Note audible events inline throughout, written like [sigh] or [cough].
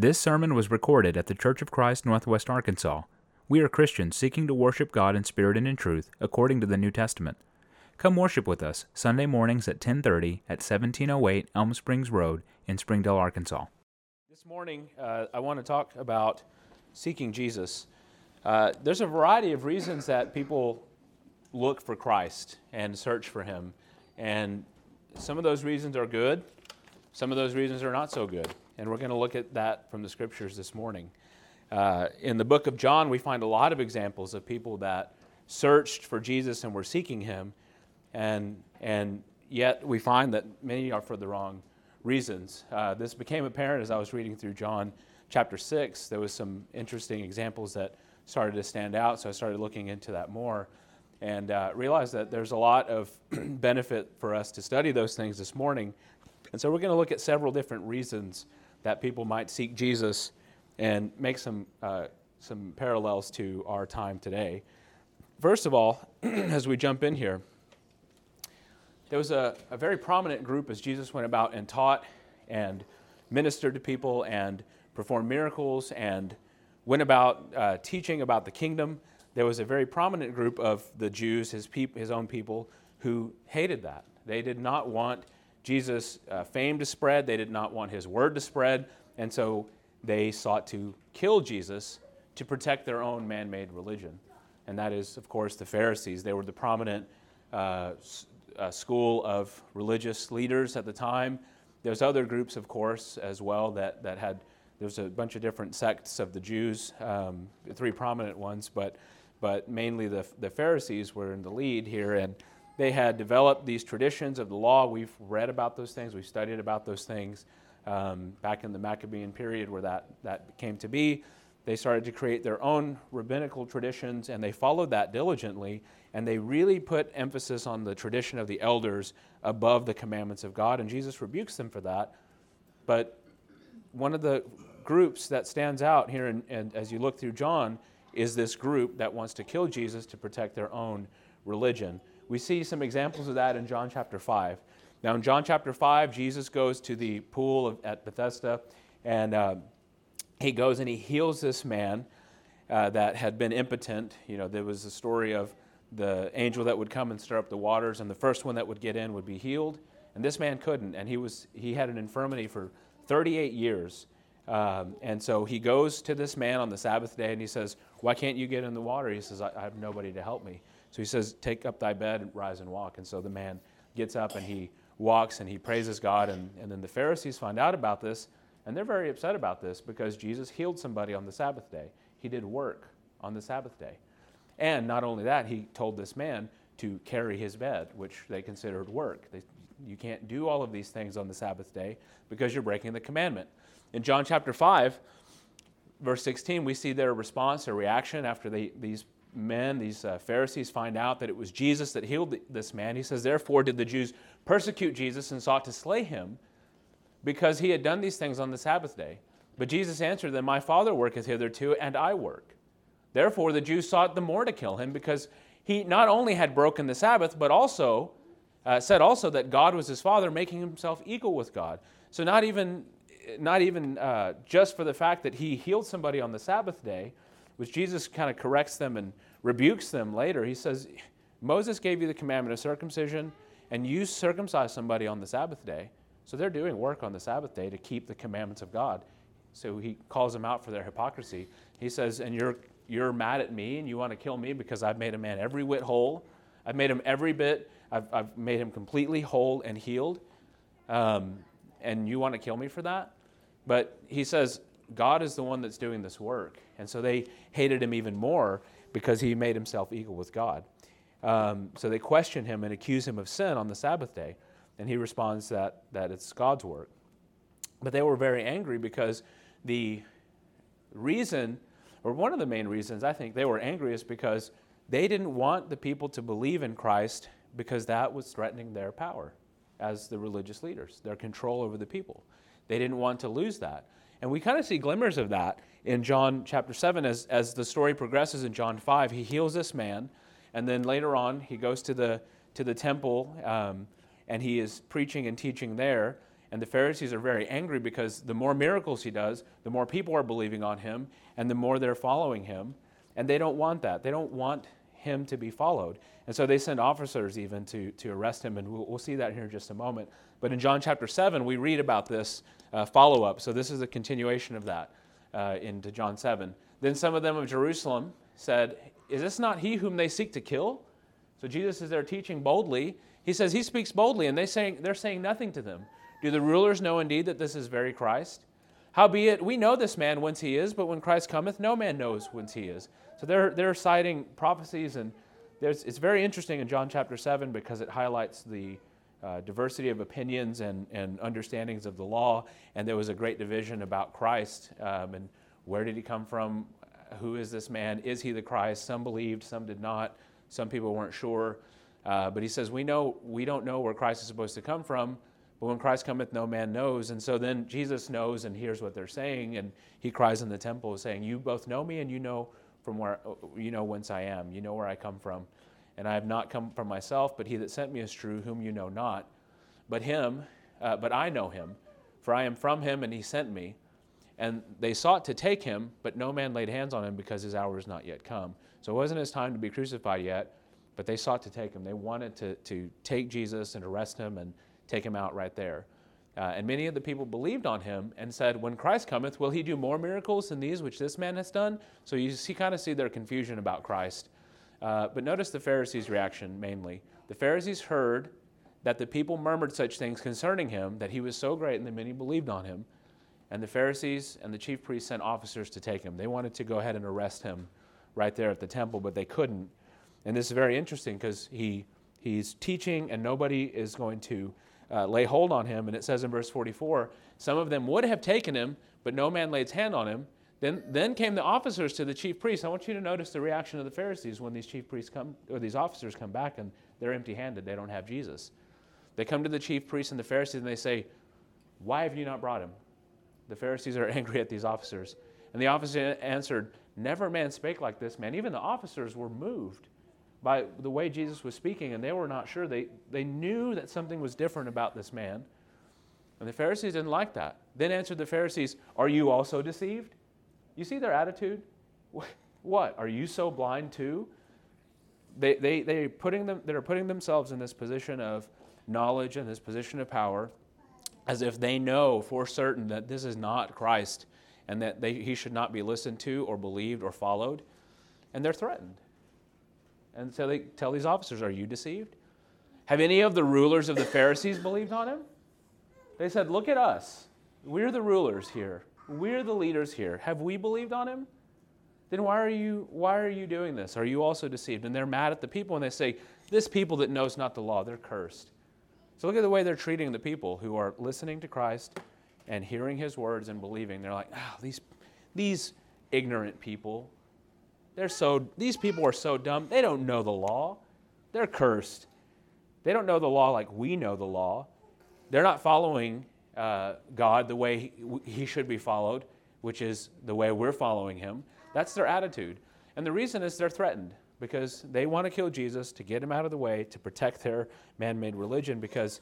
This sermon was recorded at the Church of Christ, Northwest Arkansas. We are Christians seeking to worship God in spirit and in truth, according to the New Testament. Come worship with us Sunday mornings at 10:30 at 1708 Elm Springs Road in Springdale, Arkansas. This morning, uh, I want to talk about seeking Jesus. Uh, there's a variety of reasons that people look for Christ and search for Him, and some of those reasons are good. Some of those reasons are not so good. And we're going to look at that from the scriptures this morning. Uh, in the book of John, we find a lot of examples of people that searched for Jesus and were seeking him, and, and yet we find that many are for the wrong reasons. Uh, this became apparent as I was reading through John chapter 6. There was some interesting examples that started to stand out, so I started looking into that more and uh, realized that there's a lot of [clears throat] benefit for us to study those things this morning. And so we're going to look at several different reasons that people might seek Jesus and make some, uh, some parallels to our time today. First of all, [clears throat] as we jump in here, there was a, a very prominent group as Jesus went about and taught and ministered to people and performed miracles and went about uh, teaching about the kingdom. There was a very prominent group of the Jews, his, peop- his own people, who hated that. They did not want Jesus' uh, fame to spread, they did not want his word to spread, and so they sought to kill Jesus to protect their own man made religion. And that is, of course, the Pharisees. They were the prominent uh, uh, school of religious leaders at the time. There's other groups, of course, as well that, that had, there's a bunch of different sects of the Jews, um, three prominent ones, but, but mainly the, the Pharisees were in the lead here. And they had developed these traditions of the law. We've read about those things, we've studied about those things um, back in the Maccabean period where that, that came to be. They started to create their own rabbinical traditions and they followed that diligently. And they really put emphasis on the tradition of the elders above the commandments of God. And Jesus rebukes them for that. But one of the groups that stands out here, and, as you look through John, is this group that wants to kill Jesus to protect their own religion. We see some examples of that in John chapter 5. Now, in John chapter 5, Jesus goes to the pool of, at Bethesda, and uh, he goes and he heals this man uh, that had been impotent. You know, there was a story of the angel that would come and stir up the waters, and the first one that would get in would be healed. And this man couldn't, and he, was, he had an infirmity for 38 years. Um, and so he goes to this man on the Sabbath day and he says, Why can't you get in the water? He says, I, I have nobody to help me. So he says, Take up thy bed rise and walk. And so the man gets up and he walks and he praises God. And, and then the Pharisees find out about this, and they're very upset about this because Jesus healed somebody on the Sabbath day. He did work on the Sabbath day. And not only that, he told this man to carry his bed, which they considered work. They, you can't do all of these things on the Sabbath day because you're breaking the commandment. In John chapter 5, verse 16, we see their response, their reaction after they, these men, these uh, Pharisees, find out that it was Jesus that healed this man. He says, Therefore, did the Jews persecute Jesus and sought to slay him because he had done these things on the Sabbath day. But Jesus answered them, My Father worketh hitherto, and I work. Therefore, the Jews sought the more to kill him because he not only had broken the Sabbath, but also uh, said also that God was his Father, making himself equal with God. So, not even, not even uh, just for the fact that he healed somebody on the Sabbath day, which Jesus kind of corrects them and rebukes them later. He says, Moses gave you the commandment of circumcision, and you circumcise somebody on the Sabbath day. So they're doing work on the Sabbath day to keep the commandments of God. So he calls them out for their hypocrisy. He says, And you're, you're mad at me and you want to kill me because I've made a man every whit whole. I've made him every bit, I've, I've made him completely whole and healed. Um, and you want to kill me for that? But he says, God is the one that's doing this work. And so they hated him even more because he made himself equal with God. Um, so they question him and accuse him of sin on the Sabbath day. And he responds that, that it's God's work. But they were very angry because the reason, or one of the main reasons I think they were angry is because they didn't want the people to believe in Christ because that was threatening their power as the religious leaders, their control over the people. They didn't want to lose that. And we kind of see glimmers of that in John chapter 7 as, as the story progresses in John 5. He heals this man, and then later on, he goes to the, to the temple um, and he is preaching and teaching there. And the Pharisees are very angry because the more miracles he does, the more people are believing on him, and the more they're following him. And they don't want that. They don't want him to be followed. And so they send officers even to, to arrest him, and we'll, we'll see that here in just a moment. But in John chapter 7, we read about this uh, follow up. So this is a continuation of that uh, into John 7. Then some of them of Jerusalem said, Is this not he whom they seek to kill? So Jesus is there teaching boldly. He says he speaks boldly, and they saying, they're saying nothing to them. Do the rulers know indeed that this is very Christ? Howbeit, we know this man whence he is, but when Christ cometh, no man knows whence he is. So they're, they're citing prophecies, and it's very interesting in John chapter 7 because it highlights the uh, diversity of opinions and, and understandings of the law. And there was a great division about Christ um, and where did he come from? Who is this man? Is he the Christ? Some believed, some did not. Some people weren't sure. Uh, but he says, We know we don't know where Christ is supposed to come from, but when Christ cometh, no man knows. And so then Jesus knows and hears what they're saying, and he cries in the temple, saying, You both know me, and you know from where you know whence I am. You know where I come from. And I have not come from myself, but he that sent me is true, whom you know not. But him, uh, but I know him, for I am from him, and he sent me. And they sought to take him, but no man laid hands on him because his hour is not yet come. So it wasn't his time to be crucified yet, but they sought to take him. They wanted to, to take Jesus and arrest him and take him out right there. Uh, and many of the people believed on him and said, When Christ cometh, will he do more miracles than these which this man has done? So you see, kind of see their confusion about Christ. Uh, but notice the Pharisees' reaction mainly. The Pharisees heard that the people murmured such things concerning him, that he was so great and that many believed on him. And the Pharisees and the chief priests sent officers to take him. They wanted to go ahead and arrest him right there at the temple, but they couldn't. And this is very interesting because he, he's teaching and nobody is going to uh, lay hold on him. And it says in verse 44 some of them would have taken him, but no man laid his hand on him. Then, then came the officers to the chief priests. I want you to notice the reaction of the Pharisees when these chief priests come, or these officers come back and they're empty handed. They don't have Jesus. They come to the chief priests and the Pharisees and they say, Why have you not brought him? The Pharisees are [laughs] angry at these officers. And the officer answered, Never man spake like this man. Even the officers were moved by the way Jesus was speaking, and they were not sure. They, they knew that something was different about this man. And the Pharisees didn't like that. Then answered the Pharisees, Are you also deceived? You see their attitude? [laughs] What? Are you so blind too? They, they, they putting them, they're putting themselves in this position of knowledge and this position of power as if they know for certain that this is not Christ and that they, he should not be listened to or believed or followed. And they're threatened. And so they tell these officers, Are you deceived? Have any of the rulers of the Pharisees believed on him? They said, Look at us. We're the rulers here. We're the leaders here. Have we believed on him? Then why are you why are you doing this? Are you also deceived? And they're mad at the people and they say, This people that knows not the law, they're cursed. So look at the way they're treating the people who are listening to Christ and hearing his words and believing. They're like, oh, these these ignorant people, they're so, these people are so dumb. They don't know the law. They're cursed. They don't know the law like we know the law. They're not following uh, God the way he, he should be followed, which is the way we're following him. That's their attitude. And the reason is they're threatened because they want to kill Jesus to get him out of the way to protect their man made religion because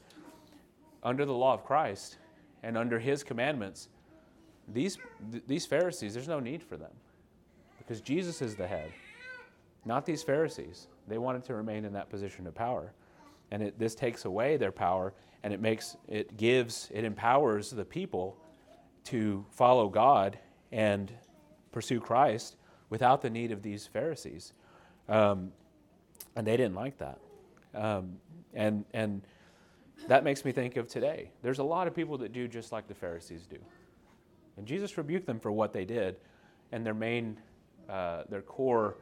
under the law of Christ and under his commandments, these, th- these Pharisees, there's no need for them because Jesus is the head, not these Pharisees. They wanted to remain in that position of power. And it, this takes away their power and it makes, it gives, it empowers the people to follow God and pursue Christ without the need of these Pharisees. Um, and they didn't like that. Um, and, and that makes me think of today. There's a lot of people that do just like the Pharisees do. And Jesus rebuked them for what they did and their main uh, their core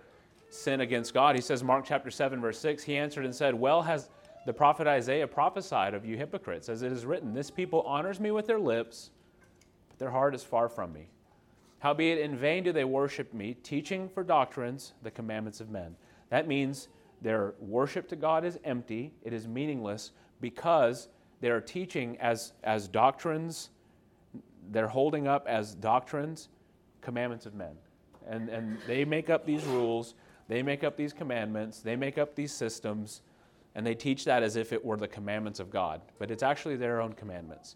sin against God. He says, Mark chapter 7, verse 6, he answered and said, Well has the prophet Isaiah prophesied of you hypocrites, as it is written, This people honors me with their lips, but their heart is far from me. Howbeit in vain do they worship me, teaching for doctrines the commandments of men. That means their worship to God is empty, it is meaningless, because they are teaching as, as doctrines, they're holding up as doctrines commandments of men and, and they make up these rules, they make up these commandments, they make up these systems, and they teach that as if it were the commandments of God. But it's actually their own commandments.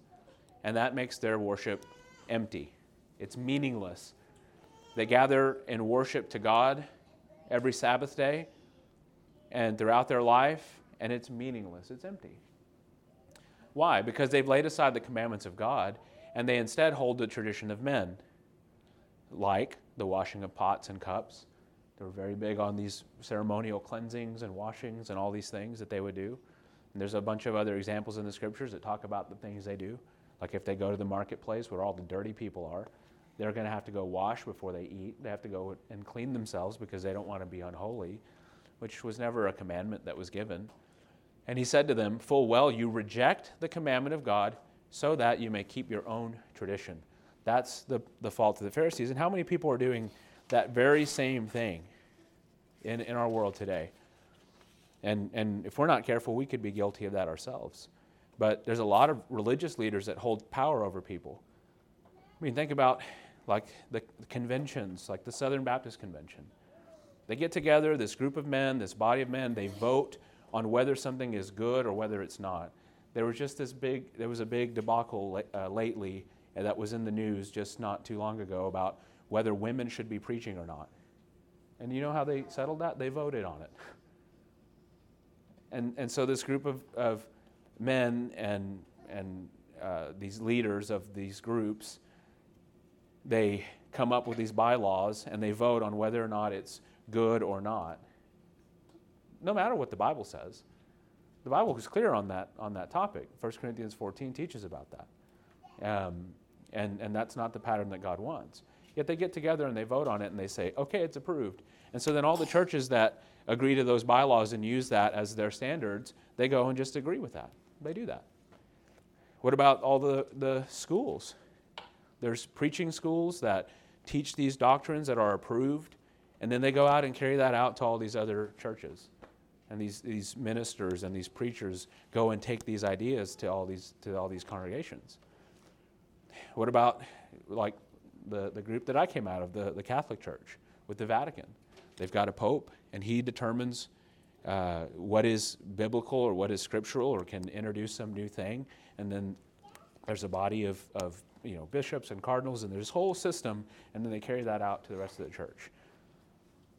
and that makes their worship empty. It's meaningless. They gather and worship to God every Sabbath day and throughout their life, and it's meaningless. It's empty. Why? Because they've laid aside the commandments of God and they instead hold the tradition of men, like the washing of pots and cups. They were very big on these ceremonial cleansings and washings and all these things that they would do. And there's a bunch of other examples in the scriptures that talk about the things they do. Like if they go to the marketplace where all the dirty people are, they're going to have to go wash before they eat. They have to go and clean themselves because they don't want to be unholy, which was never a commandment that was given. And he said to them, Full well, you reject the commandment of God so that you may keep your own tradition. That's the, the fault of the Pharisees. And how many people are doing that very same thing in, in our world today? And, and if we're not careful, we could be guilty of that ourselves. But there's a lot of religious leaders that hold power over people. I mean, think about like the, the conventions, like the Southern Baptist Convention. They get together, this group of men, this body of men, they vote on whether something is good or whether it's not. There was just this big, there was a big debacle uh, lately that was in the news just not too long ago about whether women should be preaching or not. And you know how they settled that? They voted on it. [laughs] And, and so this group of, of men and, and uh, these leaders of these groups, they come up with these bylaws and they vote on whether or not it's good or not. No matter what the Bible says. The Bible is clear on that, on that topic. 1 Corinthians 14 teaches about that. Um, and, and that's not the pattern that God wants. Yet they get together and they vote on it and they say, okay, it's approved. And so then all the churches that agree to those bylaws and use that as their standards, they go and just agree with that. They do that. What about all the, the schools? There's preaching schools that teach these doctrines that are approved, and then they go out and carry that out to all these other churches. And these, these ministers and these preachers go and take these ideas to all these, to all these congregations. What about like the, the group that I came out of, the, the Catholic Church, with the Vatican? They've got a pope, and he determines uh, what is biblical or what is scriptural or can introduce some new thing. And then there's a body of, of you know, bishops and cardinals, and there's this whole system, and then they carry that out to the rest of the church.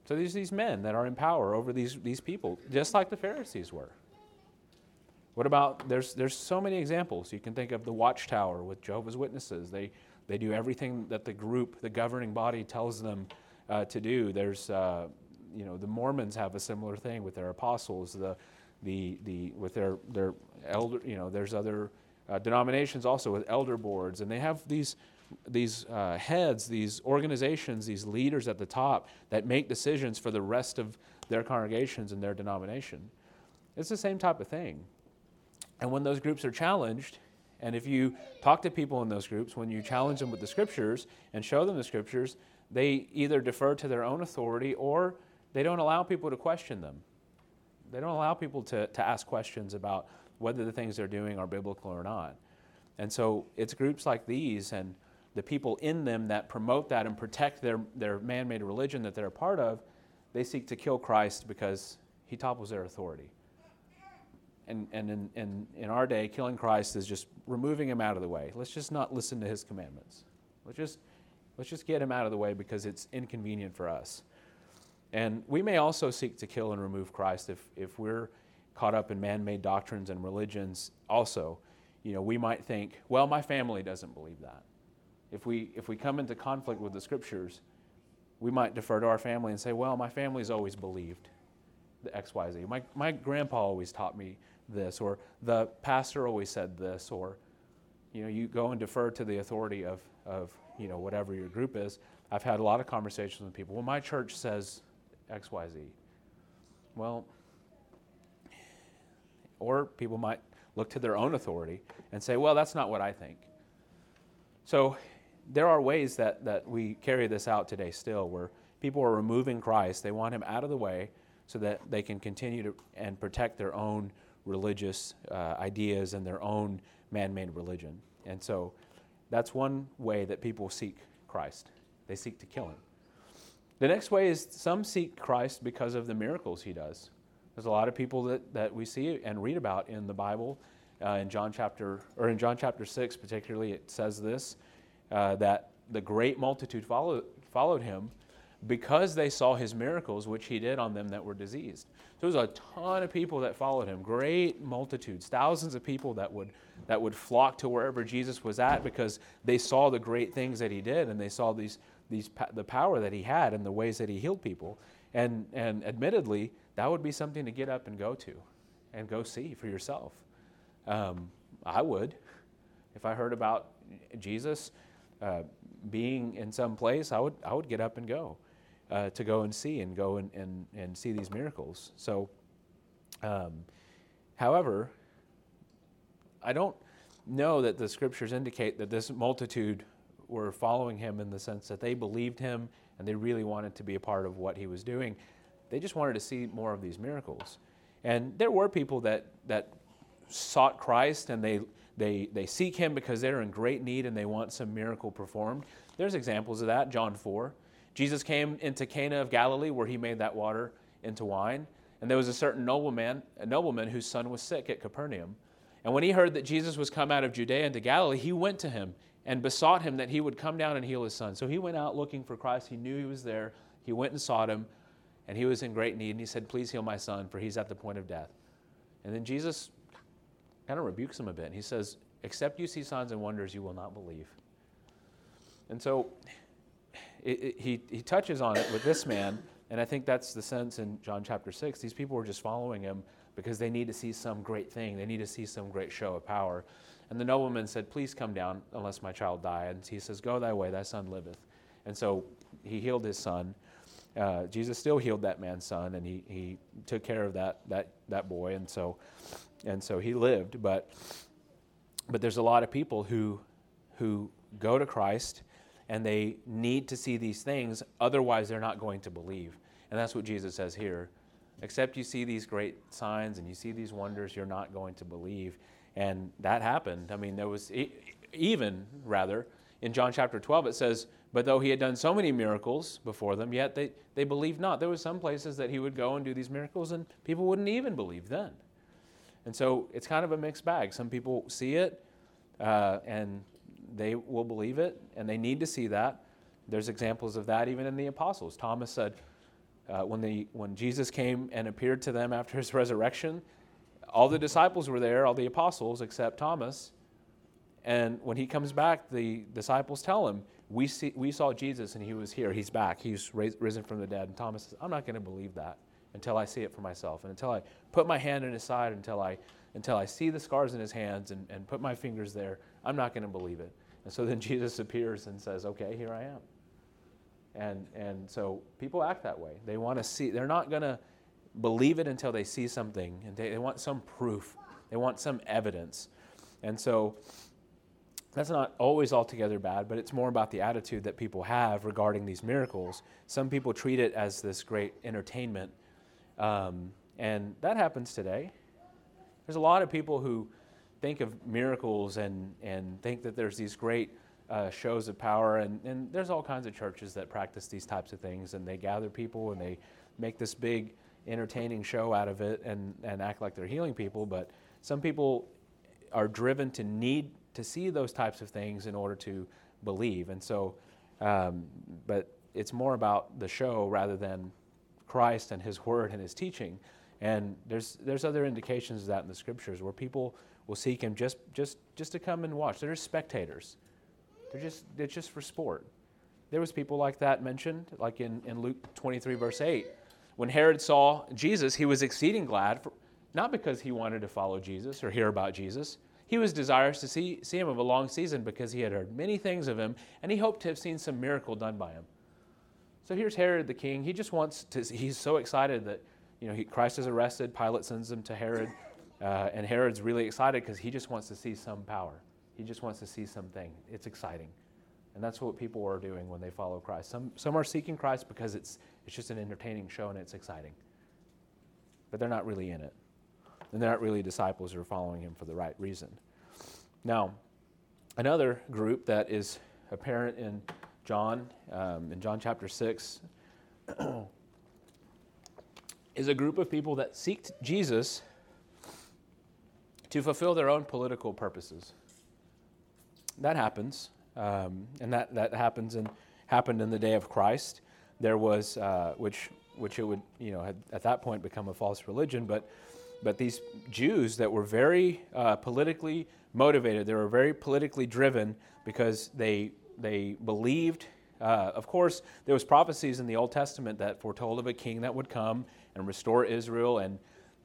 So there's these men that are in power over these, these people, just like the Pharisees were. What about, there's, there's so many examples. You can think of the Watchtower with Jehovah's Witnesses. They, they do everything that the group, the governing body, tells them uh, to do. There's, uh, you know, the Mormons have a similar thing with their apostles, the, the, the, with their, their elder, you know, there's other uh, denominations also with elder boards, and they have these, these uh, heads, these organizations, these leaders at the top that make decisions for the rest of their congregations and their denomination. It's the same type of thing. And when those groups are challenged, and if you talk to people in those groups, when you challenge them with the scriptures and show them the scriptures, they either defer to their own authority or they don't allow people to question them. They don't allow people to, to ask questions about whether the things they're doing are biblical or not. And so it's groups like these and the people in them that promote that and protect their, their man made religion that they're a part of, they seek to kill Christ because he topples their authority. And, and in, in, in our day, killing Christ is just removing him out of the way. Let's just not listen to his commandments. Let's just, let's just get him out of the way because it's inconvenient for us. And we may also seek to kill and remove Christ if, if we're caught up in man made doctrines and religions also. You know, we might think, well, my family doesn't believe that. If we, if we come into conflict with the scriptures, we might defer to our family and say, well, my family's always believed the XYZ. My, my grandpa always taught me this, or the pastor always said this, or you know, you go and defer to the authority of, of you know, whatever your group is. I've had a lot of conversations with people. Well, my church says XYZ. Well, or people might look to their own authority and say, well, that's not what I think. So there are ways that, that we carry this out today still where people are removing Christ. They want him out of the way so that they can continue to and protect their own religious uh, ideas and their own man made religion. And so that's one way that people seek Christ. They seek to kill him. The next way is some seek Christ because of the miracles he does. There's a lot of people that, that we see and read about in the Bible uh, in John chapter or in John chapter six, particularly, it says this uh, that the great multitude followed followed him because they saw his miracles, which he did on them that were diseased. So there was a ton of people that followed him, great multitudes, thousands of people that would that would flock to wherever Jesus was at because they saw the great things that he did and they saw these these the power that he had and the ways that he healed people. And and admittedly, that would be something to get up and go to, and go see for yourself. Um, I would, if I heard about Jesus uh, being in some place, I would I would get up and go uh, to go and see and go and, and, and see these miracles. So, um, however, I don't know that the scriptures indicate that this multitude were following him in the sense that they believed him and they really wanted to be a part of what he was doing. They just wanted to see more of these miracles. And there were people that, that sought Christ and they, they, they seek him because they're in great need and they want some miracle performed. There's examples of that, John 4. Jesus came into Cana of Galilee where he made that water into wine. And there was a certain nobleman, a nobleman whose son was sick at Capernaum. And when he heard that Jesus was come out of Judea into Galilee, he went to him and besought him that he would come down and heal his son. So he went out looking for Christ. He knew he was there. He went and sought him, and he was in great need. And he said, Please heal my son, for he's at the point of death. And then Jesus kind of rebukes him a bit. He says, Except you see signs and wonders, you will not believe. And so it, it, he, he touches on it with this man, and I think that's the sense in John chapter 6. These people were just following him because they need to see some great thing, they need to see some great show of power. And the nobleman said, Please come down, unless my child die. And he says, Go thy way, thy son liveth. And so he healed his son. Uh, Jesus still healed that man's son, and he, he took care of that, that, that boy, and so, and so he lived. But, but there's a lot of people who, who go to Christ and they need to see these things, otherwise, they're not going to believe. And that's what Jesus says here. Except you see these great signs and you see these wonders, you're not going to believe. And that happened. I mean, there was even, rather, in John chapter 12, it says, But though he had done so many miracles before them, yet they, they believed not. There were some places that he would go and do these miracles, and people wouldn't even believe then. And so it's kind of a mixed bag. Some people see it, uh, and they will believe it, and they need to see that. There's examples of that even in the apostles. Thomas said, uh, when, the, when Jesus came and appeared to them after his [laughs] resurrection, all the disciples were there, all the apostles, except Thomas. And when he comes back, the disciples tell him, we, see, we saw Jesus and he was here. He's back. He's raised, risen from the dead. And Thomas says, I'm not going to believe that until I see it for myself and until I put my hand in his side, until I, until I see the scars in his hands and, and put my fingers there. I'm not going to believe it. And so then [laughs] Jesus appears and says, Okay, here I am. And, and so people act that way. They want to see, they're not going to believe it until they see something, and they, they want some proof, they want some evidence. And so that's not always altogether bad, but it's more about the attitude that people have regarding these miracles. Some people treat it as this great entertainment, um, and that happens today. There's a lot of people who think of miracles and, and think that there's these great uh, shows of power. And, and there's all kinds of churches that practice these types of things. And they gather people and they make this big entertaining show out of it and, and act like they're healing people. But some people are driven to need to see those types of things in order to believe. And so, um, but it's more about the show rather than Christ and His Word and His teaching. And there's, there's other indications of that in the scriptures where people will seek him just, just, just to come and watch. They're just spectators. They're just, they're just for sport. There was people like that mentioned, like in, in Luke 23, verse 8. When Herod saw Jesus, he was exceeding glad, for, not because he wanted to follow Jesus or hear about Jesus. He was desirous to see, see him of a long season because he had heard many things of him, and he hoped to have seen some miracle done by him. So here's Herod the king. He just wants to, he's so excited that, you know, he, Christ is arrested. Pilate sends him to Herod. [laughs] Uh, and Herod's really excited because he just wants to see some power. He just wants to see something. It's exciting. And that's what people are doing when they follow Christ. Some, some are seeking Christ because it's, it's just an entertaining show and it's exciting. But they're not really in it. And they're not really disciples who are following him for the right reason. Now, another group that is apparent in John, um, in John chapter 6, [clears throat] is a group of people that seek Jesus to fulfill their own political purposes. That happens, um, and that, that happens and happened in the day of Christ. There was, uh, which, which it would, you know, had at that point become a false religion, but, but these Jews that were very uh, politically motivated, they were very politically driven because they, they believed uh, of course, there was prophecies in the Old Testament that foretold of a king that would come and restore Israel, and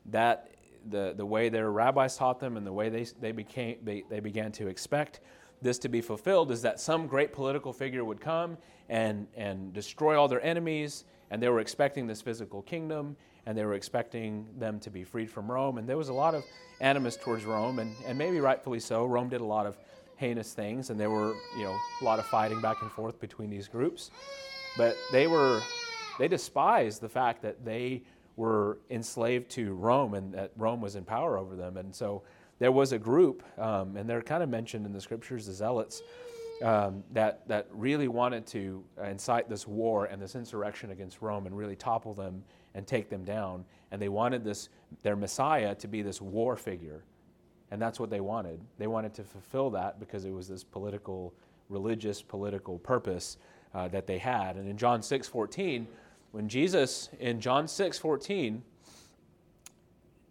that the, the way their rabbis taught them and the way they, they, became, they, they began to expect this to be fulfilled is that some great political figure would come and, and destroy all their enemies, and they were expecting this physical kingdom, and they were expecting them to be freed from Rome. And there was a lot of animus towards Rome, and, and maybe rightfully so. Rome did a lot of heinous things, and there were, you know, a lot of fighting back and forth between these groups. But they were, they despised the fact that they were enslaved to Rome and that Rome was in power over them. And so there was a group, um, and they're kind of mentioned in the scriptures, the Zealots, um, that, that really wanted to incite this war and this insurrection against Rome and really topple them and take them down. And they wanted this, their Messiah to be this war figure. And that's what they wanted. They wanted to fulfill that because it was this political, religious, political purpose uh, that they had. And in John 6 14, when Jesus, in John 6 14,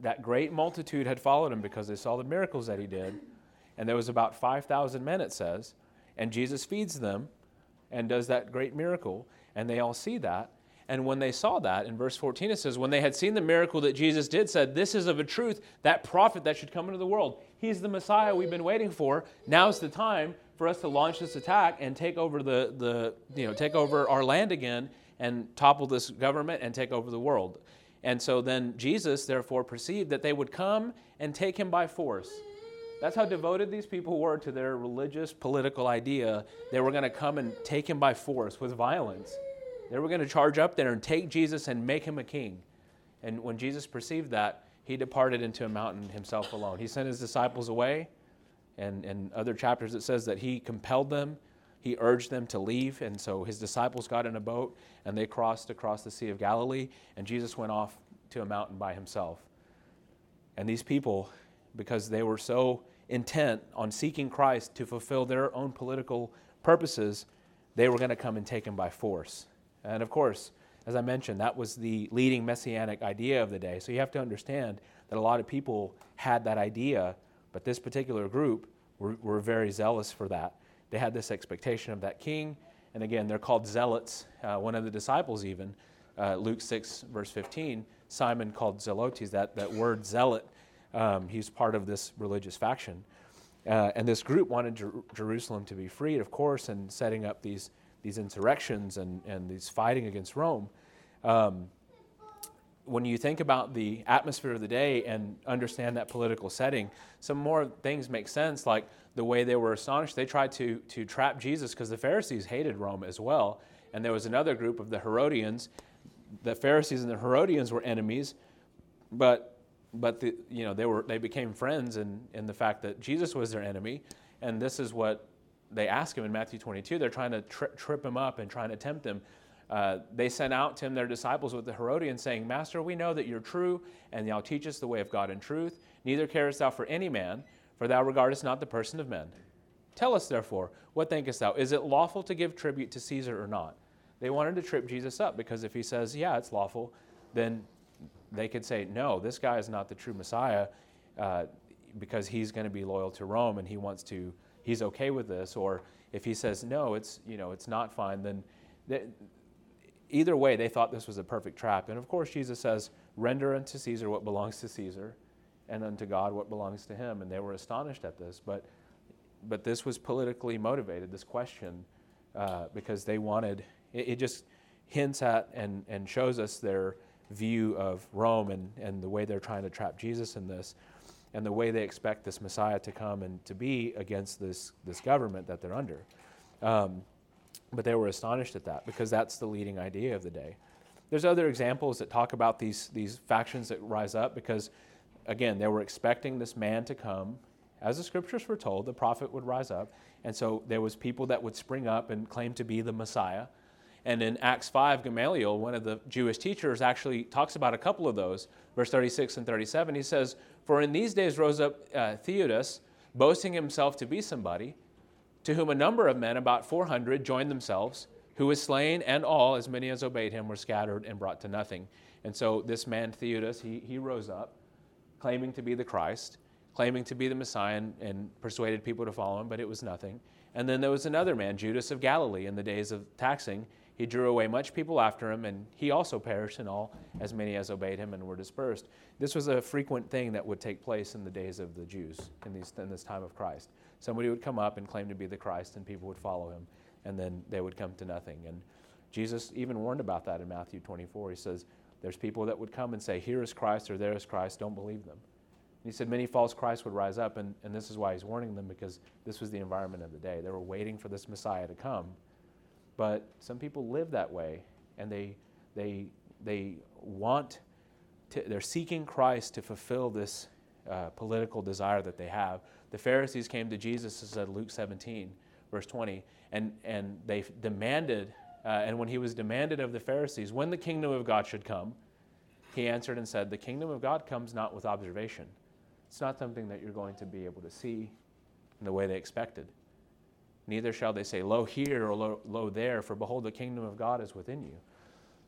that great multitude had followed him because they saw the miracles that he did. And there was about 5,000 men, it says. And Jesus feeds them and does that great miracle. And they all see that. And when they saw that, in verse 14 it says, When they had seen the miracle that Jesus did, said, This is of a truth that prophet that should come into the world. He's the Messiah we've been waiting for. Now's the time for us to launch this attack and take over the, the you know, take over our land again and topple this government and take over the world. And so then Jesus, therefore, perceived that they would come and take him by force. That's how devoted these people were to their religious, political idea. They were going to come and take him by force with violence. They were going to charge up there and take Jesus and make him a king. And when Jesus perceived that, he departed into a mountain himself alone. He sent his disciples away. And in other chapters, it says that he compelled them he urged them to leave, and so his disciples got in a boat and they crossed across the Sea of Galilee, and Jesus went off to a mountain by himself. And these people, because they were so intent on seeking Christ to fulfill their own political purposes, they were going to come and take him by force. And of course, as I mentioned, that was the leading messianic idea of the day. So you have to understand that a lot of people had that idea, but this particular group were, were very zealous for that. They had this expectation of that king. And again, they're called zealots. Uh, one of the disciples, even, uh, Luke 6, verse 15, Simon called zelotes, that, that word zealot. Um, he's part of this religious faction. Uh, and this group wanted Jer- Jerusalem to be freed, of course, and setting up these, these insurrections and, and these fighting against Rome. Um, when you think about the atmosphere of the day and understand that political setting, some more things make sense, like the way they were astonished. They tried to, to trap Jesus because the Pharisees hated Rome as well. And there was another group of the Herodians. The Pharisees and the Herodians were enemies, but, but the, you know, they, were, they became friends in, in the fact that Jesus was their enemy. And this is what they ask him in Matthew 22. They're trying to tri- trip him up and trying to tempt him. Uh, they sent out to him their disciples with the Herodians, saying, Master, we know that you're true, and thou teachest the way of God in truth. Neither carest thou for any man, for thou regardest not the person of men. Tell us, therefore, what thinkest thou? Is it lawful to give tribute to Caesar or not? They wanted to trip Jesus up because if he says, yeah, it's lawful, then they could say, no, this guy is not the true Messiah uh, because he's going to be loyal to Rome and he wants to, he's okay with this. Or if he says, no, it's, you know, it's not fine, then they, either way, they thought this was a perfect trap. And of course, Jesus says, render unto Caesar what belongs to Caesar and unto God what belongs to him. And they were astonished at this. But, but this was politically motivated, this question, uh, because they wanted, it, it, just hints at and, and shows us their view of Rome and, and the way they're trying to trap Jesus in this and the way they expect this Messiah to come and to be against this, this government that they're under. Um, but they were astonished at that because that's the leading idea of the day. There's other examples that talk about these, these factions that rise up because again, they were expecting this man to come. As the scriptures were told, the prophet would rise up. And so there was people that would spring up and claim to be the Messiah. And in Acts 5, Gamaliel, one of the Jewish teachers, actually talks about a couple of those. Verse 36 and 37, he says, For in these days rose up uh, Theudas, boasting himself to be somebody, to whom a number of men, about 400, joined themselves, who was slain, and all, as many as obeyed him, were scattered and brought to nothing. And so this man, Theudas, he, he rose up, claiming to be the Christ, claiming to be the Messiah, and, and persuaded people to follow him, but it was nothing. And then there was another man, Judas of Galilee, in the days of taxing. He drew away much people after him, and he also perished, and all, as many as obeyed him, and were dispersed. This was a frequent thing that would take place in the days of the Jews in, these, in this time of Christ. Somebody would come up and claim to be the Christ, and people would follow him, and then they would come to nothing. And Jesus even warned about that in Matthew 24. He says, There's people that would come and say, Here is Christ, or there is Christ, don't believe them. And he said many false Christs would rise up, and, and this is why he's warning them because this was the environment of the day. They were waiting for this Messiah to come. But some people live that way, and they, they, they want to, they're seeking Christ to fulfill this uh, political desire that they have. The Pharisees came to Jesus, as said Luke 17, verse 20, and, and they demanded, uh, and when he was demanded of the Pharisees when the kingdom of God should come, he answered and said, The kingdom of God comes not with observation it's not something that you're going to be able to see in the way they expected. Neither shall they say, Lo here or lo, lo there, for behold, the kingdom of God is within you.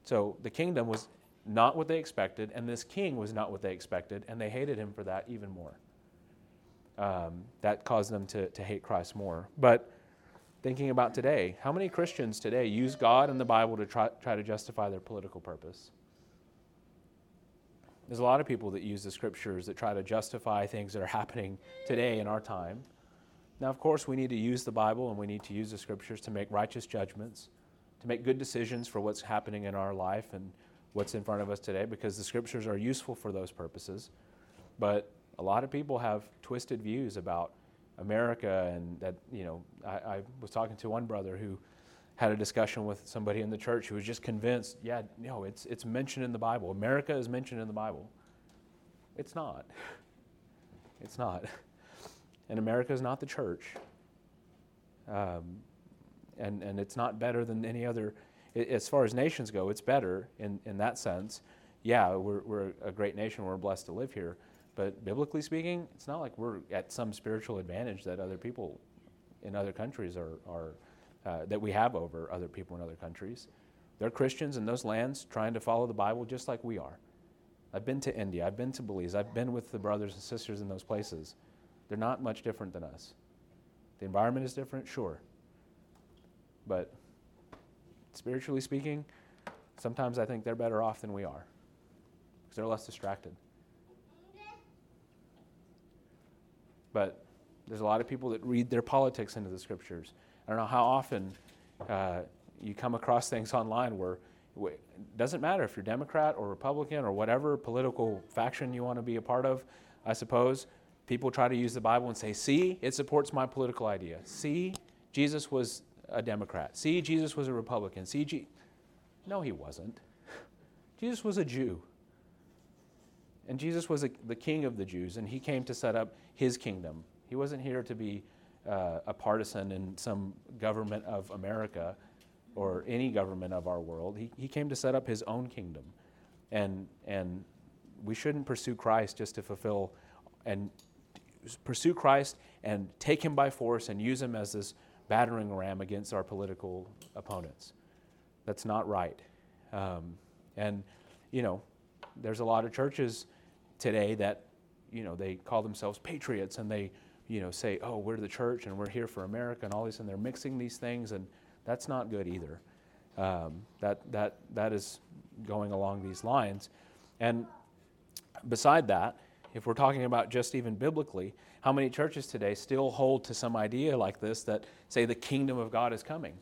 So the kingdom was not what they expected, and this king was not what they expected, and they hated him for that even more. Um, that caused them to, to hate Christ more. But thinking about today, how many Christians today use God and the Bible to try, try to justify their political purpose? There's a lot of people that use the scriptures that try to justify things that are happening today in our time. Now, of course, we need to use the Bible and we need to use the scriptures to make righteous judgments, to make good decisions for what's happening in our life and what's in front of us today because the scriptures are useful for those purposes. But a lot of people have twisted views about America and that, you know, I, I was talking to one brother who had a discussion with somebody in the church who was just convinced, yeah, no, it's, it's mentioned in the Bible. America is mentioned in the Bible. It's not. [laughs] It's not. [laughs] And America is not the church. Um, and, and it's not better than any other. As far as nations go, it's better in, in that sense. Yeah, we're, we're a great nation. We're blessed to live here. But biblically speaking, it's not like we're at some spiritual advantage that other people in other countries are, are uh, that we have over other people in other countries. They're Christians in those lands trying to follow the Bible just like we are. I've been to India, I've been to Belize, I've been with the brothers and sisters in those places. They're not much different than us. The environment is different, sure. But spiritually speaking, sometimes I think they're better off than we are because they're less distracted. But there's a lot of people that read their politics into the scriptures I don't know how often uh, you come across things online where it doesn't matter if you're Democrat or Republican or whatever political faction you want to be a part of, I suppose. People try to use the Bible and say, see, it supports my political idea. See, Jesus was a Democrat. See, Jesus was a Republican. See, Je-. no, he wasn't. Jesus was a Jew. And Jesus was a, the king of the Jews, and he came to set up his kingdom. He wasn't here to be uh, a partisan in some government of America or any government of our world. He, he came to set up his own kingdom. And, and we shouldn't pursue Christ just to fulfill and pursue Christ and take him by force and use him as this battering ram against our political opponents. That's not right. Um, and, you know, there's a lot of churches today that, you know, they call themselves patriots and they you know, say, oh, we're the church and we're here for America and all these, and they're mixing these things, and that's not good either. Um, that, that, that is going along these lines. And beside that, if we're talking about just even biblically, how many churches today still hold to some idea like this that say the kingdom of God is coming?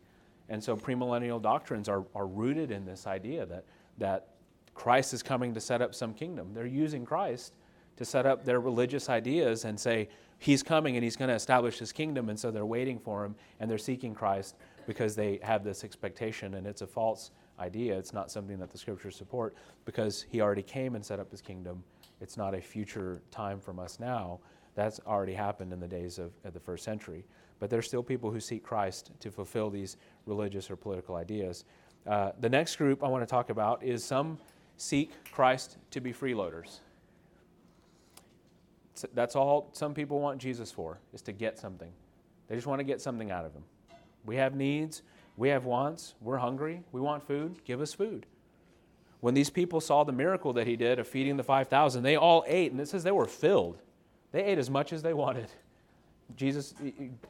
And so premillennial doctrines are, are rooted in this idea that, that Christ is coming to set up some kingdom. They're using Christ to set up their religious ideas and say, he's coming and he's going to establish his kingdom, and so they're waiting for him and they're seeking Christ because they have this expectation, and it's a false idea. It's not something that the scriptures support because he already came and set up his kingdom. It's not a future time from us now. That's already happened in the days of, of the first century. But there's still people who seek Christ to fulfill these religious or political ideas. Uh, the next group I want to talk about is some seek Christ to be freeloaders. That's all some people want Jesus for, is to get something. They just want to get something out of him. We have needs, we have wants, we're hungry, we want food, give us food. When these people saw the miracle that he did of feeding the 5,000, they all ate, and it says they were filled. They ate as much as they wanted. Jesus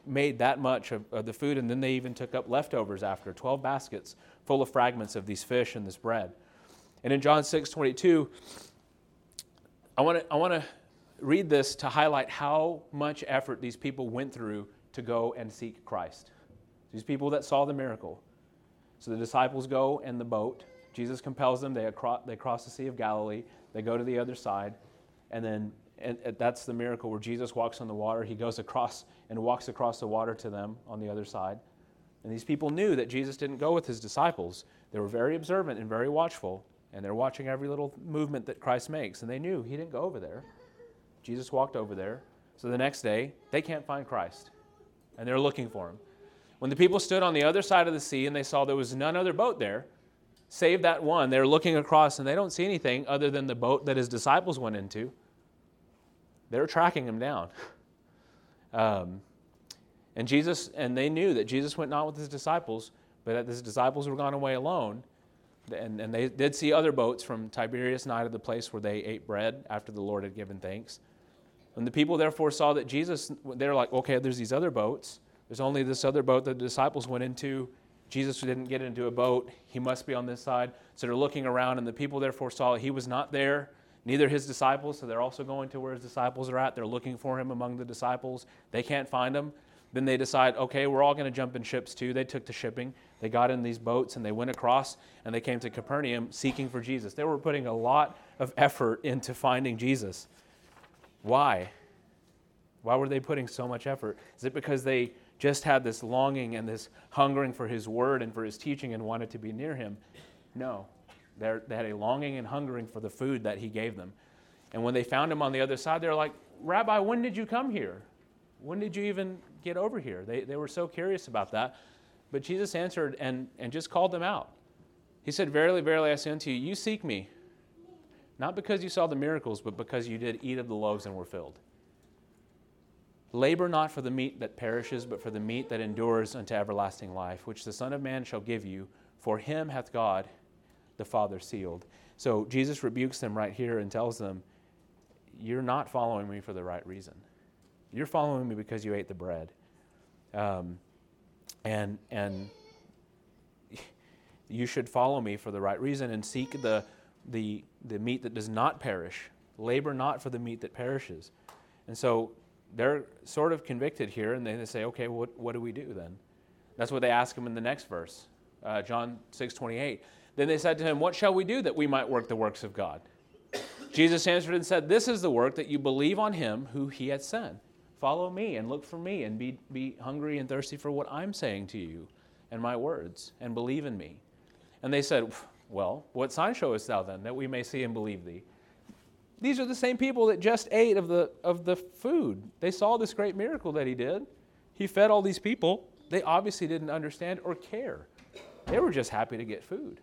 made that much of, of, the food, and then they even took up leftovers after 12 baskets full of fragments of these fish and this bread. And in John 6 22, I want to I wanna read this to highlight how much effort these people went through to go and seek Christ. These people that saw the miracle. So the disciples go in the boat. Jesus compels them. They, across, they cross the Sea of Galilee. They go to the other side. And then and that's the miracle where Jesus walks on the water. He goes across and walks across the water to them on the other side. And these people knew that Jesus didn't go with his disciples. They were very observant and very watchful, and they're watching every little movement that Christ makes. And they knew he didn't go over there. Jesus walked over there. So the next day, they can't find Christ, and they're looking for him. When the people stood on the other side of the sea and they saw there was none other boat there, save that one, they're looking across and they don't see anything other than the boat that his disciples went into. They're tracking him down. [laughs] Um, and Jesus, and they knew that Jesus went not with his disciples, but that his disciples were gone away alone. And, and they did see other boats from Tiberias Nigh to the place where they ate bread after the Lord had given thanks. When the people therefore saw that Jesus, they're like, okay, there's these other boats. There's only this other boat that the disciples went into. Jesus didn't get into a boat. He must be on this side. So they're looking around, and the people therefore saw he was not there neither his disciples, so they're also going to where his disciples are at. They're looking for him among the disciples. They can't find him. Then they decide, okay, we're all going to jump in ships too. They took to shipping. They got in these boats and they went across and they came to Capernaum seeking for Jesus. They were putting a lot of effort into finding Jesus. Why? Why were they putting so much effort? Is it because they just had this longing and this hungering for his word and for his teaching and wanted to be near him? No. They're, they had a longing and hungering for the food that he gave them. And when they found him on the other side, they're like, Rabbi, when did you come here? When did you even get over here? They, they were so curious about that. But Jesus answered and, and just called them out. He said, Verily, verily, I say unto you, you seek me, not because you saw the miracles, but because you did eat of the loaves and were filled. Labor not for the meat that perishes, but for the meat that endures unto everlasting life, which the Son of Man shall give you. For him hath God the Father sealed. So Jesus rebukes them right here and tells them, You're not following me for the right reason. You're following me because you ate the bread. Um, and, and you should follow me for the right reason and seek the, the, the meat that does not perish. Labor not for the meat that perishes. And so they're sort of convicted here, and they say, okay, what, what do we do then? That's what they ask him in the next verse, uh, John 6 28. Then they said to him, What shall we do that we might work the works of God? Jesus answered and said, This is the work that you believe on him who he had sent. Follow me and look for me and be, be hungry and thirsty for what I'm saying to you and my words and believe in me. And they said, Well, what sign showest thou then that we may see and believe thee? These are the same people that just ate of the, of the food. They saw this great miracle that he did. He fed all these people. They obviously didn't understand or care. They were just happy to get food.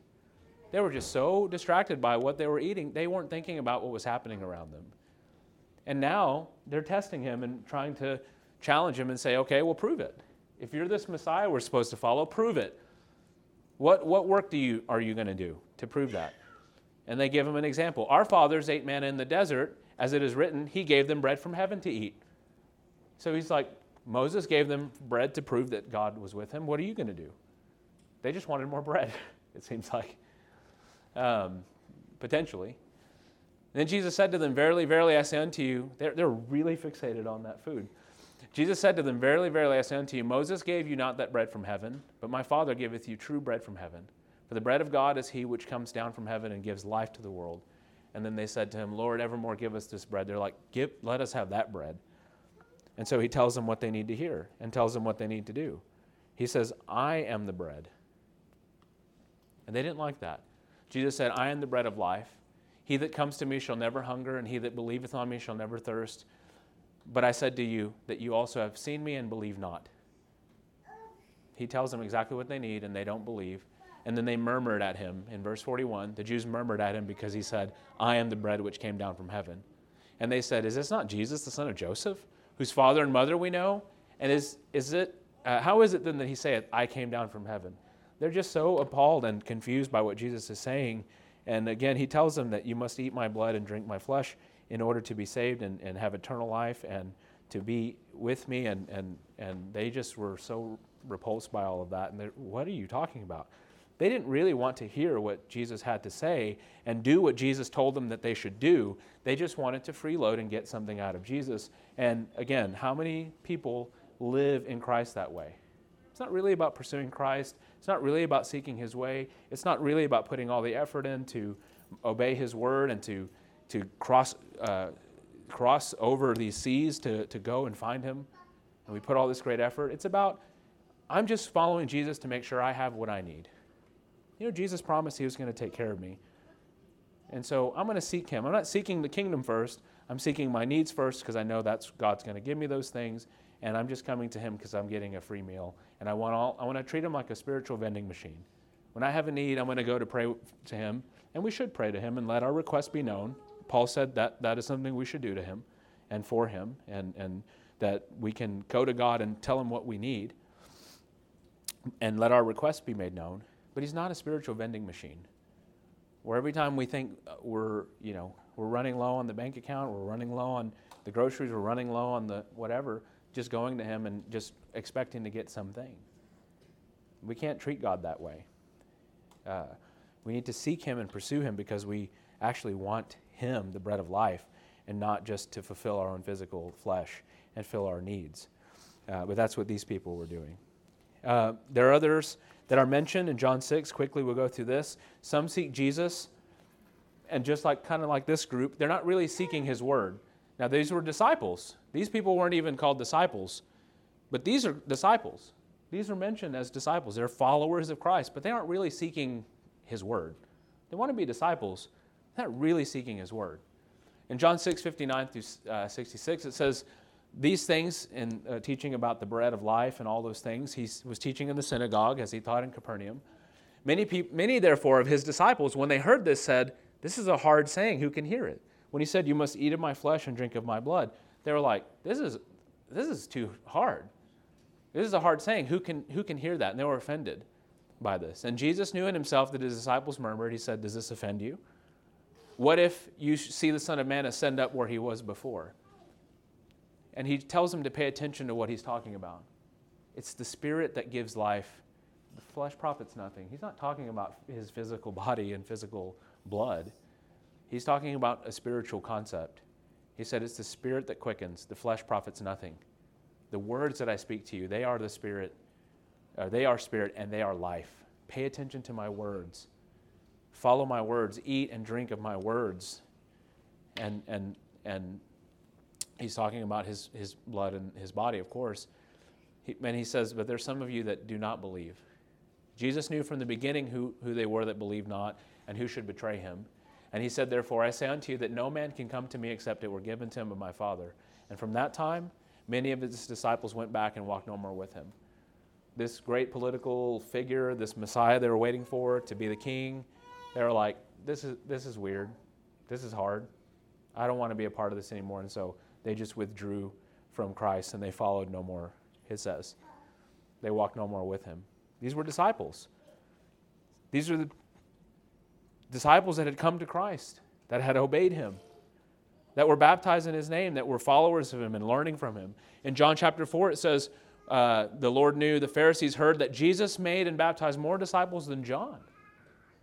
They were just so distracted by what they were eating, they weren't thinking about what was happening around them. And now they're testing him and trying to challenge him and say, okay, well, prove it. If you're this Messiah we're supposed to follow, prove it. What, what work do you, are you going to do to prove that? And they give him an example. Our fathers ate manna in the desert, as it is written, he gave them bread from heaven to eat. So he's like, Moses gave them bread to prove that God was with him. What are you going to do? They just wanted more bread, [laughs] it seems like um, potentially. Then Jesus said to them, Verily, verily, I say unto you, they're, they're really fixated on that food. Jesus said to them, Verily, verily, I say unto you, Moses gave you not that bread from heaven, but my Father giveth you true bread from heaven. For the bread of God is he which comes down from heaven and gives life to the world. And then they said to him, Lord, evermore give us this bread. They're like, give, let us have that bread. And so he tells them what they need to hear and tells them what they need to do. He says, I am the bread. And they didn't like that. Jesus said, I am the bread of life. He that comes to me shall never hunger, and he that believeth on me shall never thirst. But I said to you that you also have seen me and believe not. He tells them exactly what they need, and they don't believe. And then they murmured at him. In verse 41, the Jews murmured at him because he said, I am the bread which came down from heaven. And they said, Is this not Jesus, the son of Joseph, whose father and mother we know? And is, is it, uh, how is it then that he saith, I came down from heaven? They're just so appalled and confused by what Jesus is saying. And again, he tells them that you must eat my blood and drink my flesh in order to be saved and, and have eternal life and to be with me. And, and, and they just were so repulsed by all of that. And what are you talking about? They didn't really want to hear what Jesus had to say and do what Jesus told them that they should do. They just wanted to freeload and get something out of Jesus. And again, how many people live in Christ that way? It's not really about pursuing Christ. It's not really about seeking His way. It's not really about putting all the effort in to obey His word and to, to cross, uh, cross over these seas to, to go and find Him. And we put all this great effort. It's about, I'm just following Jesus to make sure I have what I need. You know, Jesus promised he was going to take care of me. And so I'm going to seek him. I'm not seeking the kingdom first. I'm seeking my needs first because I know that's God's going to give me those things. And I'm just coming to him because I'm getting a free meal. And I want, all, I want to treat him like a spiritual vending machine. When I have a need, I'm going to go to pray to him. And we should pray to him and let our requests be known. Paul said that that is something we should do to him and for him, and, and that we can go to God and tell him what we need and let our requests be made known. But he's not a spiritual vending machine where every time we think uh, we're, you know, we're running low on the bank account, we're running low on the groceries, we're running low on the whatever, just going to him and just expecting to get something. We can't treat God that way. Uh, we need to seek him and pursue him because we actually want him, the bread of life, and not just to fulfill our own physical flesh and fill our needs. Uh, but that's what these people were doing. Uh, there are others that are mentioned in John 6. Quickly, we'll go through this. Some seek Jesus, and just like kind of like this group, they're not really seeking his word. Now, these were disciples. These people weren't even called disciples, but these are disciples. These are mentioned as disciples. They're followers of Christ, but they aren't really seeking his word. They want to be disciples, not really seeking his word. In John 6, 59 through uh, 66, it says, these things in uh, teaching about the bread of life and all those things, he was teaching in the synagogue as he taught in Capernaum. Many, peop- many, therefore, of his disciples, when they heard this, said, This is a hard saying. Who can hear it? When he said, You must eat of my flesh and drink of my blood, they were like, This is, this is too hard. This is a hard saying. Who can, who can hear that? And they were offended by this. And Jesus knew in himself that his disciples murmured. He said, Does this offend you? What if you see the Son of Man ascend up where he was before? and he tells them to pay attention to what he's talking about. It's the spirit that gives life. The flesh profits nothing. He's not talking about his physical body and physical blood. He's talking about a spiritual concept. He said, It's the spirit that quickens, the flesh profits nothing. The words that I speak to you, they are the spirit, uh, they are spirit, and they are life. Pay attention to my words. Follow my words. Eat and drink of my words. And, and, and he's talking about his, his blood and his body, of course. He, and he says, But there's some of you that do not believe. Jesus knew from the beginning who, who they were that believed not and who should betray him. And he said, Therefore, I say unto you that no man can come to me except it were given to him of my Father. And from that time, many of his disciples went back and walked no more with him. This great political figure, this Messiah they were waiting for to be the king, they were like, This is, this is weird. This is hard. I don't want to be a part of this anymore. And so they just withdrew from Christ and they followed no more, it says. They walked no more with him. These were disciples. These are the disciples that had come to Christ, that had obeyed him, that were baptized in his name, that were followers of him and learning from him. In John chapter 4, it says, uh, The Lord knew, the Pharisees heard that Jesus made and baptized more disciples than John.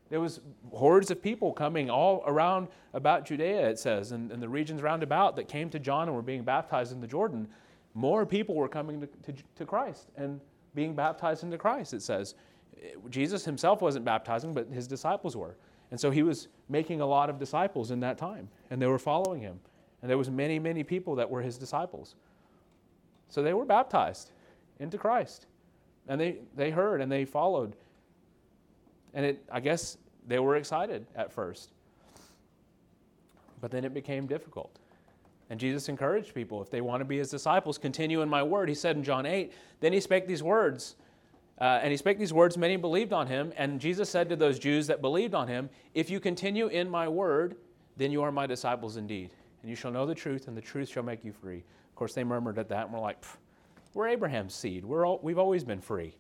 There was hordes of people coming all around about Judea, it says, and, and the regions round about that came to John and were being baptized in the Jordan. More people were coming to, to, to Christ and being baptized into Christ, it says. Jesus himself wasn't baptizing, but his disciples were. And so he was making a lot of disciples in that time, and they were following him. And there was many, many people that were his disciples. So they were baptized into Christ. And they, they heard and they followed and it, I guess they were excited at first. But then it became difficult. And Jesus encouraged people if they want to be his disciples, continue in my word. He said in John 8, then he spake these words Uh, and he spake these words, many believed on him. And Jesus said to those Jews that believed on him, If you continue in my word, then you are my disciples indeed. And you shall know the truth, and the truth shall make you free. Of course, they murmured at that, and we're like, We're Abraham's seed. We're all, we've always been free.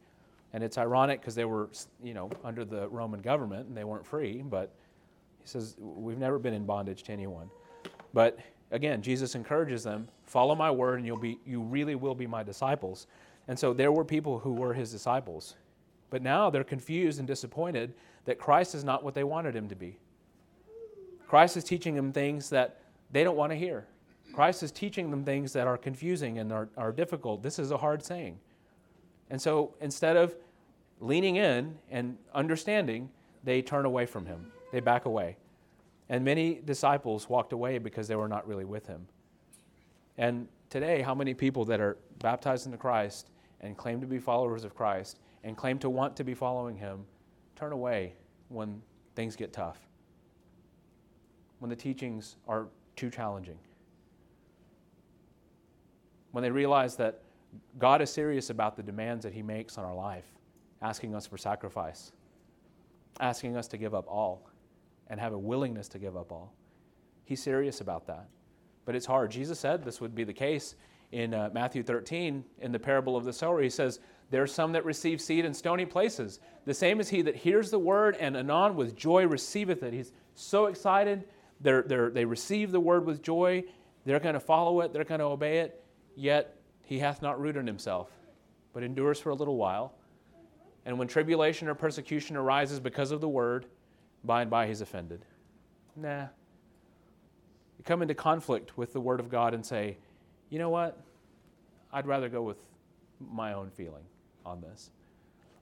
And it's ironic because they were, you know, under the Roman government and they weren't free. But he says, We've never been in bondage to anyone. But again, Jesus encourages them, follow my word and you'll be you really will be my disciples. And so there were people who were his disciples. But now they're confused and disappointed that Christ is not what they wanted him to be. Christ is teaching them things that they don't want to hear. Christ is teaching them things that are confusing and are, are difficult. This is a hard saying. And so instead of leaning in and understanding, they turn away from him. They back away. And many disciples walked away because they were not really with him. And today, how many people that are baptized into Christ and claim to be followers of Christ and claim to want to be following Him turn away when things get tough, when the teachings are too challenging, when they realize that God is serious about the demands that He makes on our life, asking us for sacrifice, asking us to give up all, and have a willingness to give up all. He's serious about that. But it's hard. Jesus said this would be the case in uh, Matthew 13 in the parable of the sower. He says, There are some that receive seed in stony places. The same is he that hears the word and anon with joy receiveth it. He's so excited. They're, they're, they receive the word with joy. They're going to follow it. They're going to obey it. Yet he hath not rooted himself, but endures for a little while. And when tribulation or persecution arises because of the word, by and by he's offended. Nah. You come into conflict with the word of God and say, you know what? I'd rather go with my own feeling on this.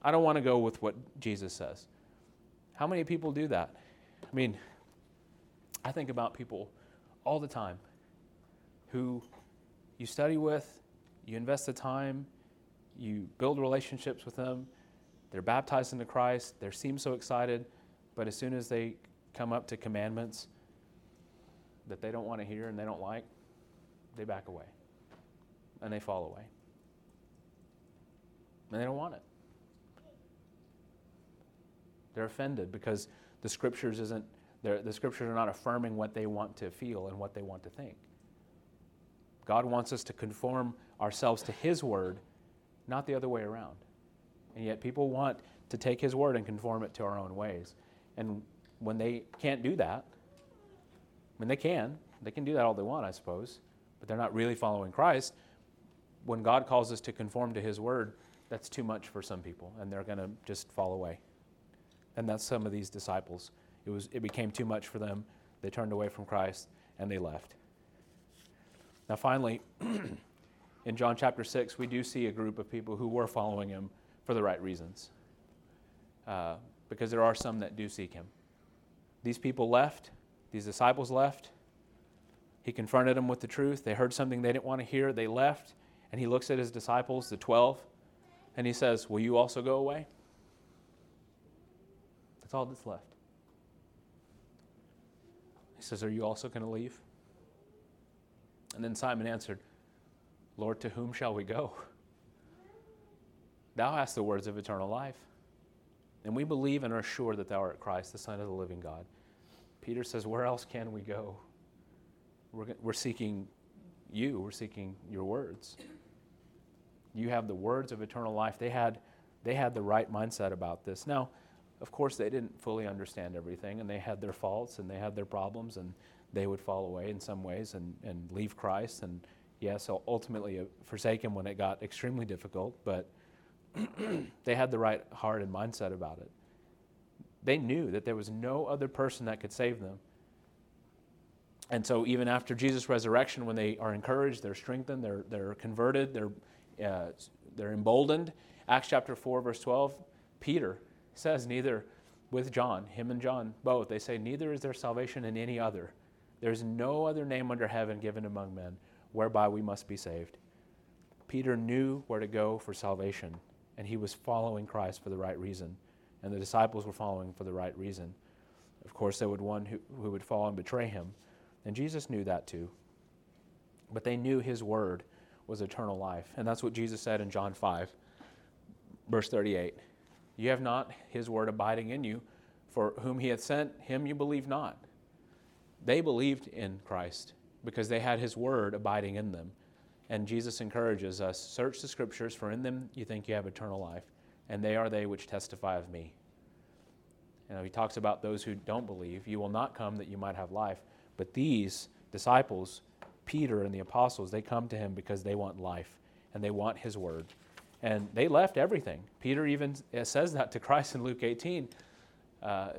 I don't want to go with what Jesus says. How many people do that? I mean, I think about people all the time who you study with, you invest the time, you build relationships with them, they're baptized into Christ, they seem so excited, but as soon as they come up to commandments that they don't want to hear and they don't like, they back away and they fall away. And they don't want it. They're offended because the scriptures isn't the scriptures are not affirming what they want to feel and what they want to think. God wants us to conform ourselves to His word, not the other way around. And yet people want to take His word and conform it to our own ways. And when they can't do that, when they can, they can do that all they want, I suppose, but they're not really following Christ, when God calls us to conform to His word, that's too much for some people, and they're going to just fall away. And that's some of these disciples. It, was, it became too much for them. They turned away from Christ and they left. Now, finally, [clears throat] in John chapter 6, we do see a group of people who were following him for the right reasons. Uh, because there are some that do seek him. These people left, these disciples left. He confronted them with the truth. They heard something they didn't want to hear. They left and he looks at his disciples, the 12, and he says, Will you also go away? That's all that's left. He says, Are you also going to leave? And then Simon answered, Lord, to whom shall we go? Thou hast the words of eternal life. And we believe and are sure that thou art Christ, the Son of the living God. Peter says, Where else can we go? We're, we're seeking you, we're seeking your words you have the words of eternal life. They had, they had the right mindset about this. Now, of course, they didn't fully understand everything, and they had their faults and they had their problems, and they would fall away in some ways and, and leave Christ. And yes, ultimately uh, forsake him when it got extremely difficult, but [clears throat] they had the right heart and mindset about it. They knew that there was no other person that could save them. And so, even after Jesus' resurrection, when they are encouraged, they're strengthened, they're, they're converted, they're uh, they're emboldened. Acts chapter 4, verse 12, Peter says, neither with John, him and John both, they say, neither is there salvation in any other. There's no other name under heaven given among men whereby we must be saved. Peter knew where to go for salvation, and he was following Christ for the right reason, and the disciples were following for the right reason. Of course, there would one who, who would fall and betray him, and Jesus knew that too. But they knew his word was eternal life. And that's what Jesus said in John 5. Verse 38 You have not his word abiding in you, for whom he hath sent, him you believe not. They believed in Christ because they had his word abiding in them. And Jesus encourages us search the scriptures, for in them you think you have eternal life, and they are they which testify of me. You know, he talks about those who don't believe. You will not come that you might have life. But these disciples, Peter and the apostles, they come to him because they want life and they want his word. And they left everything. Peter even says that to Christ in Luke 18. Uh,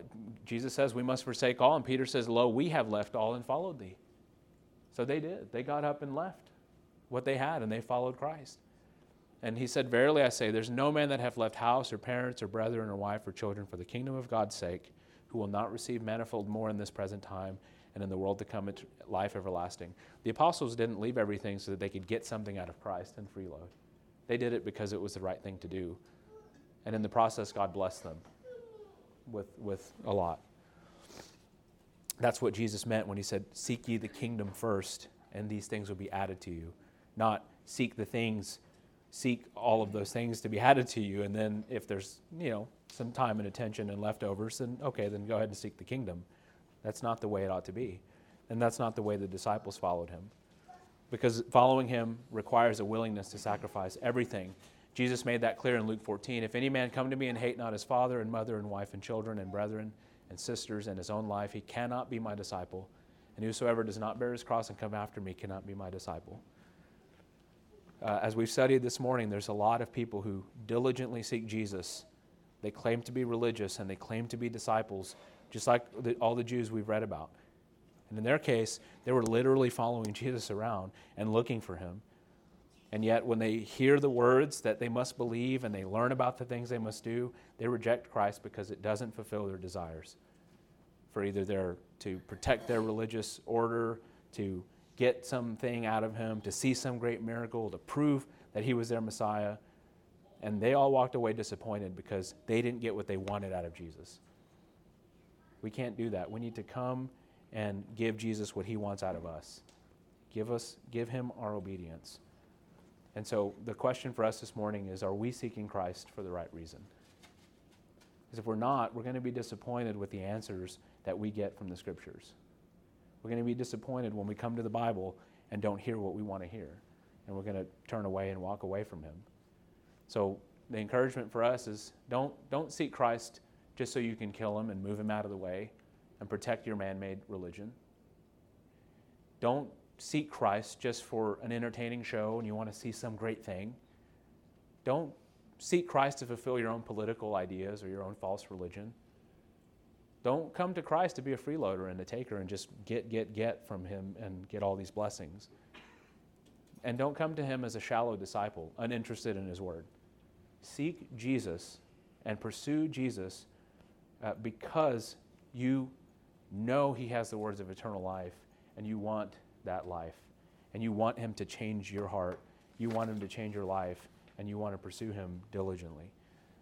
Jesus says, We must forsake all. And Peter says, Lo, we have left all and followed thee. So they did. They got up and left what they had and they followed Christ. And he said, Verily I say, there's no man that hath left house or parents or brethren or wife or children for the kingdom of God's sake who will not receive manifold more in this present time and in the world to come life everlasting. The apostles didn't leave everything so that they could get something out of Christ and freeload. They did it because it was the right thing to do. And in the process, God blessed them with, with a lot. That's what Jesus meant when he said, Seek ye the kingdom first, and these things will be added to you. Not seek the things seek all of those things to be added to you. And then if there's, you know, some time and attention and leftovers, then okay, then go ahead and seek the kingdom. That's not the way it ought to be. And that's not the way the disciples followed him. Because following him requires a willingness to sacrifice everything. Jesus made that clear in Luke 14. If any man come to me and hate not his father and mother and wife and children and brethren and sisters and his own life, he cannot be my disciple. And whosoever does not bear his cross and come after me cannot be my disciple. Uh, as we've studied this morning, there's a lot of people who diligently seek Jesus. They claim to be religious and they claim to be disciples, just like the, all the Jews we've read about. And in their case, they were literally following [laughs] Jesus around and looking for him. And yet, when they hear the words that they must believe and they learn about the things they must do, they reject Christ because it doesn't fulfill their desires. For either they're to protect their religious order, to get something out of him, to see some great miracle, to prove that he was their Messiah. And they all walked away disappointed because they didn't get what they wanted out of Jesus. We can't do that. We need to come and give Jesus what he wants out of us. Give us give him our obedience. And so the question for us this morning is are we seeking Christ for the right reason? Because if we're not, we're going to be disappointed with the answers that we get from the scriptures. We're going to be disappointed when we come to the Bible and don't hear what we want to hear. And we're going to turn away and walk away from Him. So the encouragement for us is don't, don't seek Christ just so you can kill Him and move Him out of the way and protect your man made religion. Don't seek Christ just for an entertaining show and you want to see some great thing. Don't seek Christ to fulfill your own political ideas or your own false religion. Don't come to Christ to be a freeloader and a taker and just get, get, get from Him and get all these blessings. And don't come to Him as a shallow disciple, uninterested in His Word. Seek Jesus and pursue Jesus uh, because you know He has the words of eternal life and you want that life. And you want Him to change your heart. You want Him to change your life and you want to pursue Him diligently.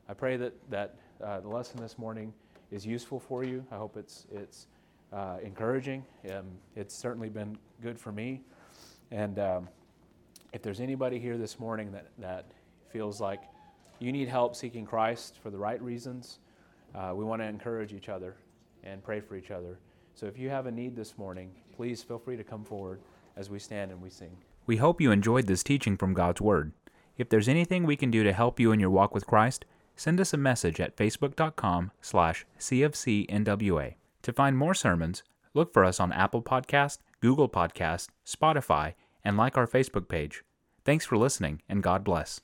I pray that, that uh, the lesson this morning is useful for you. I hope it's, it's uh, encouraging. Um, it's certainly been good for me. And um, if there's anybody here this morning that, that feels like you need help seeking Christ for the right reasons, uh, we want to encourage each other and pray for each other. So if you have a need this morning, please feel free to come forward as we stand and we sing. We hope you enjoyed this teaching from God's Word. If there's anything we can do to help you in your walk with Christ, send us a message at facebook.com slash cfcnwa. To find more sermons, look for us on Apple Podcast, Google Podcast, Spotify, and like our Facebook page. Thanks for listening, and God bless.